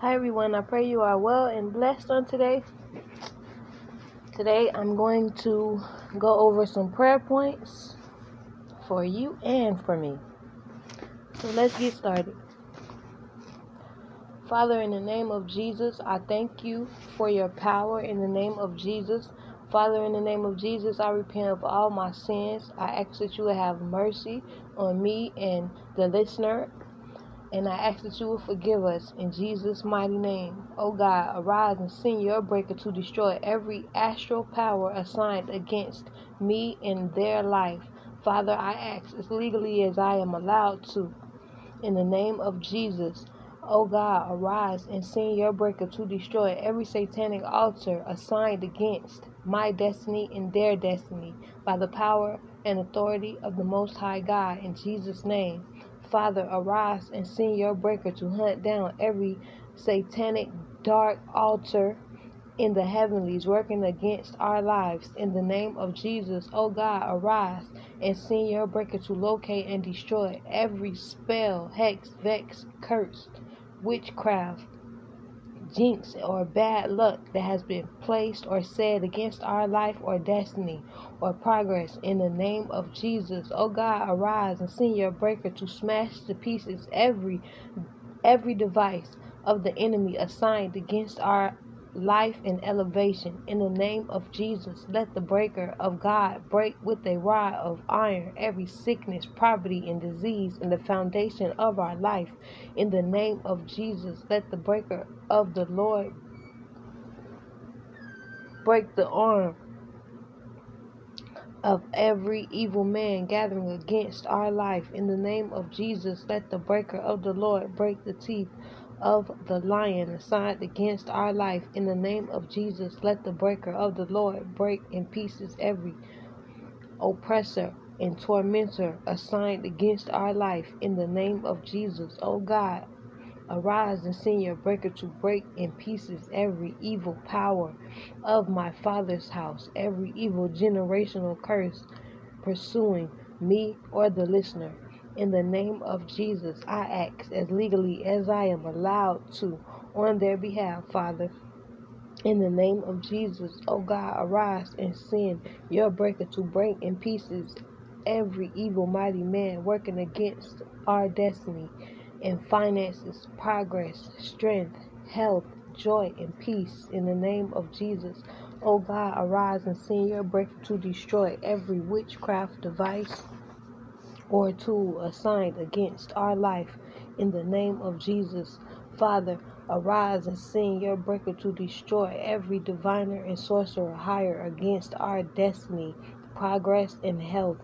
Hi everyone, I pray you are well and blessed on today. Today I'm going to go over some prayer points for you and for me. So let's get started. Father, in the name of Jesus, I thank you for your power in the name of Jesus. Father, in the name of Jesus, I repent of all my sins. I ask that you will have mercy on me and the listener and I ask that you will forgive us in Jesus' mighty name. O God, arise and send your breaker to destroy every astral power assigned against me and their life. Father, I ask as legally as I am allowed to. In the name of Jesus, O God, arise and send your breaker to destroy every satanic altar assigned against my destiny and their destiny by the power and authority of the Most High God in Jesus' name. Father, arise and send your breaker to hunt down every satanic dark altar in the heavenlies working against our lives. In the name of Jesus, O God, arise and send your breaker to locate and destroy every spell, hex, vex, curse, witchcraft, jinx, or bad luck that has been placed or said against our life or destiny or progress in the name of Jesus. Oh God, arise and send your breaker to smash to pieces every every device of the enemy assigned against our life and elevation. In the name of Jesus, let the breaker of God break with a rod of iron every sickness, poverty, and disease in the foundation of our life. In the name of Jesus, let the breaker of the Lord break the arm of every evil man gathering against our life. In the name of Jesus, let the breaker of the Lord break the teeth of the lion assigned against our life. In the name of Jesus, let the breaker of the Lord break in pieces every oppressor and tormentor assigned against our life. In the name of Jesus, O oh God, Arise and send your breaker to break in pieces every evil power of my father's house, every evil generational curse pursuing me or the listener. In the name of Jesus, I act as legally as I am allowed to on their behalf, Father. In the name of Jesus, O oh God, arise and send your breaker to break in pieces every evil mighty man working against our destiny and finances, progress, strength, health, joy, and peace in the name of Jesus. O oh God, arise and send your breaker to destroy every witchcraft device or tool assigned against our life in the name of Jesus. Father, arise and send your breaker to destroy every diviner and sorcerer hire against our destiny, progress, and health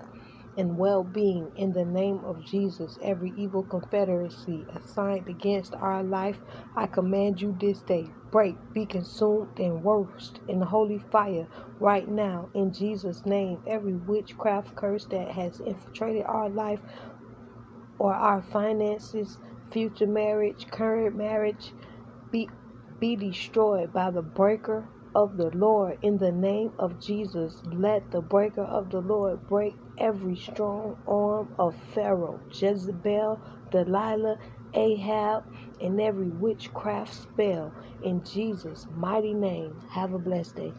and well being in the name of Jesus. Every evil confederacy assigned against our life, I command you this day break, be consumed, and roast in the holy fire right now in Jesus' name. Every witchcraft curse that has infiltrated our life or our finances, future marriage, current marriage, be be destroyed by the breaker of the Lord in the name of Jesus. Let the breaker of the Lord break every strong arm of Pharaoh, Jezebel, Delilah, Ahab, and every witchcraft spell in Jesus' mighty name. Have a blessed day.